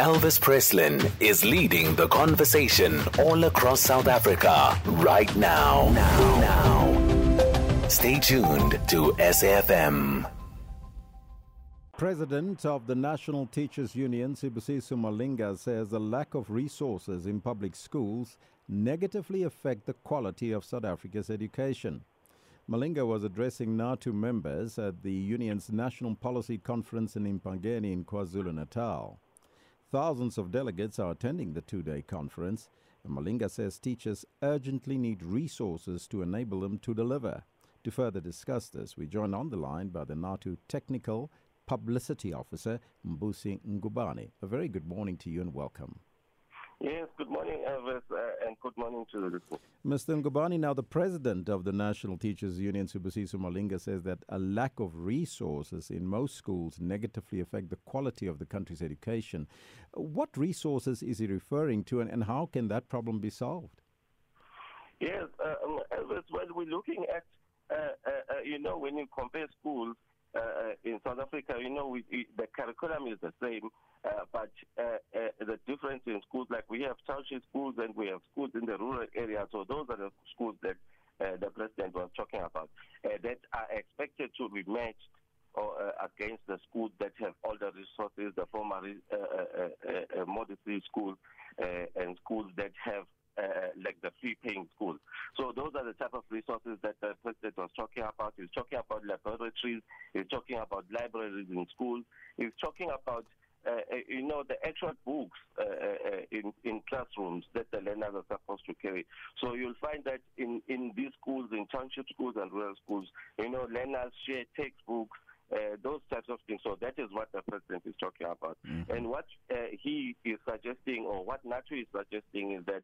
Elvis Presslin is leading the conversation all across South Africa right now. Now. now. Stay tuned to SAFM. President of the National Teachers Union, Sibusiso Malinga, says the lack of resources in public schools negatively affect the quality of South Africa's education. Malinga was addressing NATU members at the union's National Policy Conference in Empangeni in KwaZulu-Natal. Thousands of delegates are attending the two day conference, and Malinga says teachers urgently need resources to enable them to deliver. To further discuss this, we join on the line by the NATU Technical Publicity Officer, Mbusi Ngubane. A very good morning to you and welcome. Yes, good morning, Elvis, uh, and good morning to the listeners. Mr. Ngubane, now the president of the National Teachers Union, Sibusiso Malinga, says that a lack of resources in most schools negatively affect the quality of the country's education. What resources is he referring to, and, and how can that problem be solved? Yes, uh, um, Elvis, well, we're looking at, uh, uh, uh you know, when you compare schools uh, in South Africa, you know, we, we, the curriculum is the same uh, but uh, uh, the difference in schools, like we have township schools and we have schools in the rural areas, so those are the schools that uh, the president was talking about, uh, that are expected to be matched or against the schools that have all the resources, the former uh, Model C schools and schools that have like the fee-paying schools. So those are the type of resources that the president was talking about. He's talking about laboratories. He's talking about libraries in schools. He's talking about you know, the actual books uh, uh, in, in classrooms that the learners are supposed to carry. So you'll find that in, in these schools, in township schools and rural schools, you know, learners share textbooks, uh, those types of things. So that is what the president is talking about. Mm-hmm. And what uh, he is suggesting, or what NATU is suggesting, is that,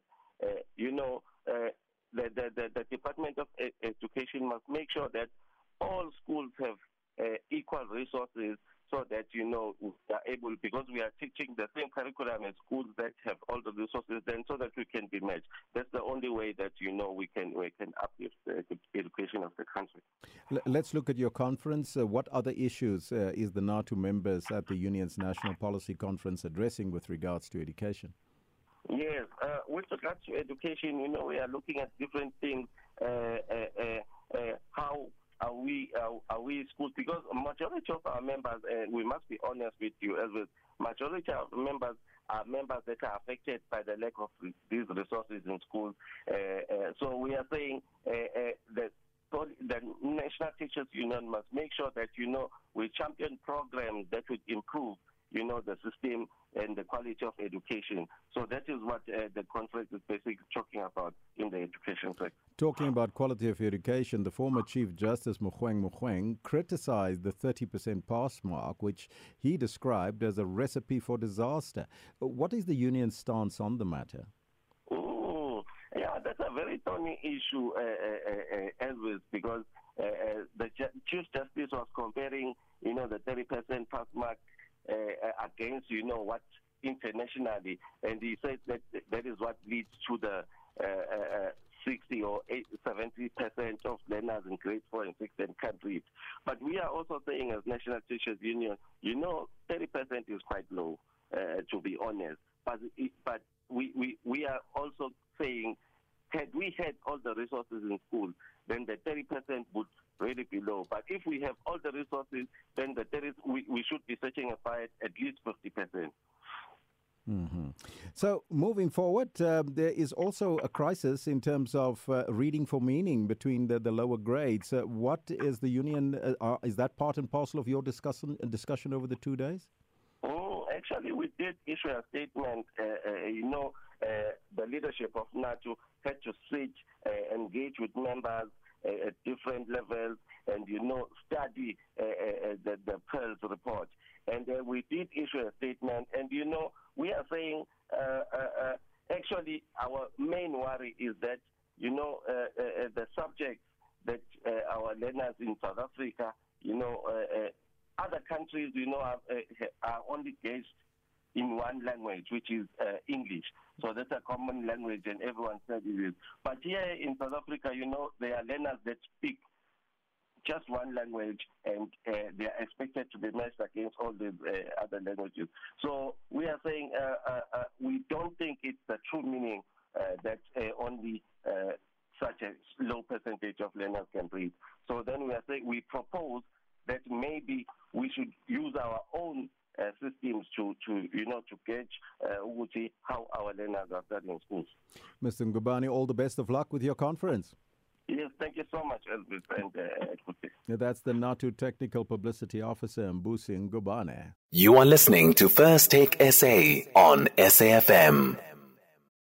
you know, the, the, the, the, Department of Education must make sure that all schools have equal resources so that you know we are able because we are teaching the same curriculum in schools that have all the resources then so that we can be matched. That's the only way that you know we can we can uplift the education of the country. Let's look at your conference. Uh, what other issues uh, is the NATU members at the union's national policy conference addressing with regards to education? Yes, uh, with regards to education, you know, we are looking at different things. Uh, uh, uh how are we are, are we schools? Because majority of our members, and we must be honest with you, as with majority of members are members that are affected by the lack of these resources in schools. Uh, uh, so we are saying uh, uh that the National Teachers Union must make sure that you know we champion programs that would improve you know, the system and the quality of education. So that is what uh, the conference is basically talking about in the education sector. Talking about quality of education, the former Chief Justice Mogoeng Mogoeng criticized the 30% pass mark, which he described as a recipe for disaster. What is the union's stance on the matter? Oh, yeah, that's a very thorny issue, uh, uh, uh Elvis, because uh, uh, the Chief Justice was comparing, you know, the 30% pass mark uh, against, you know, what internationally, and he said that that is what leads to the uh, uh, 60 or 70 percent of learners in grade four and six can't read. But we are also saying, as National Teachers Union, you know, 30 percent is quite low, uh, to be honest. But but we, we we are also saying, had we had all the resources in school, then the 30 percent would really below. But if we have all the resources, then the terrorists, we, we should be searching a fight at least 50%. Mm-hmm. So, moving forward, uh, there is also a crisis in terms of uh, reading for meaning between the, the lower grades. Uh, what is the union? Uh, is that part and parcel of your discussion discussion over the two days? Oh, actually, we did issue a statement. Uh, uh, you know, the leadership of NATU had to sit, engage with members, at different levels and, you know, study uh, uh, uh, the, the PIRLS report. And we did issue a statement, and, you know, we are saying uh, uh, uh, actually our main worry is that, you know, the subjects that our learners in South Africa, you know, other countries, you know, are, are only gauged in one language, which is uh, English. So that's a common language, and everyone studies it. But here in South Africa, you know, there are learners that speak just one language and uh, they are expected to be matched against all the uh, other languages. So we are saying uh, uh, uh we don't think it's the true meaning uh, that only such a low percentage of learners can read. So then we are saying we propose that maybe we should use our own uh, systems to, to, you know, to gauge uh, how our learners are studying schools. Mr. Ngubane, all the best of luck with your conference. Yes, thank you so much, Elvis. And uh, that's the NATU Technical Publicity Officer, Mbusi Ngubane. You are listening to First Take SA on SAFM.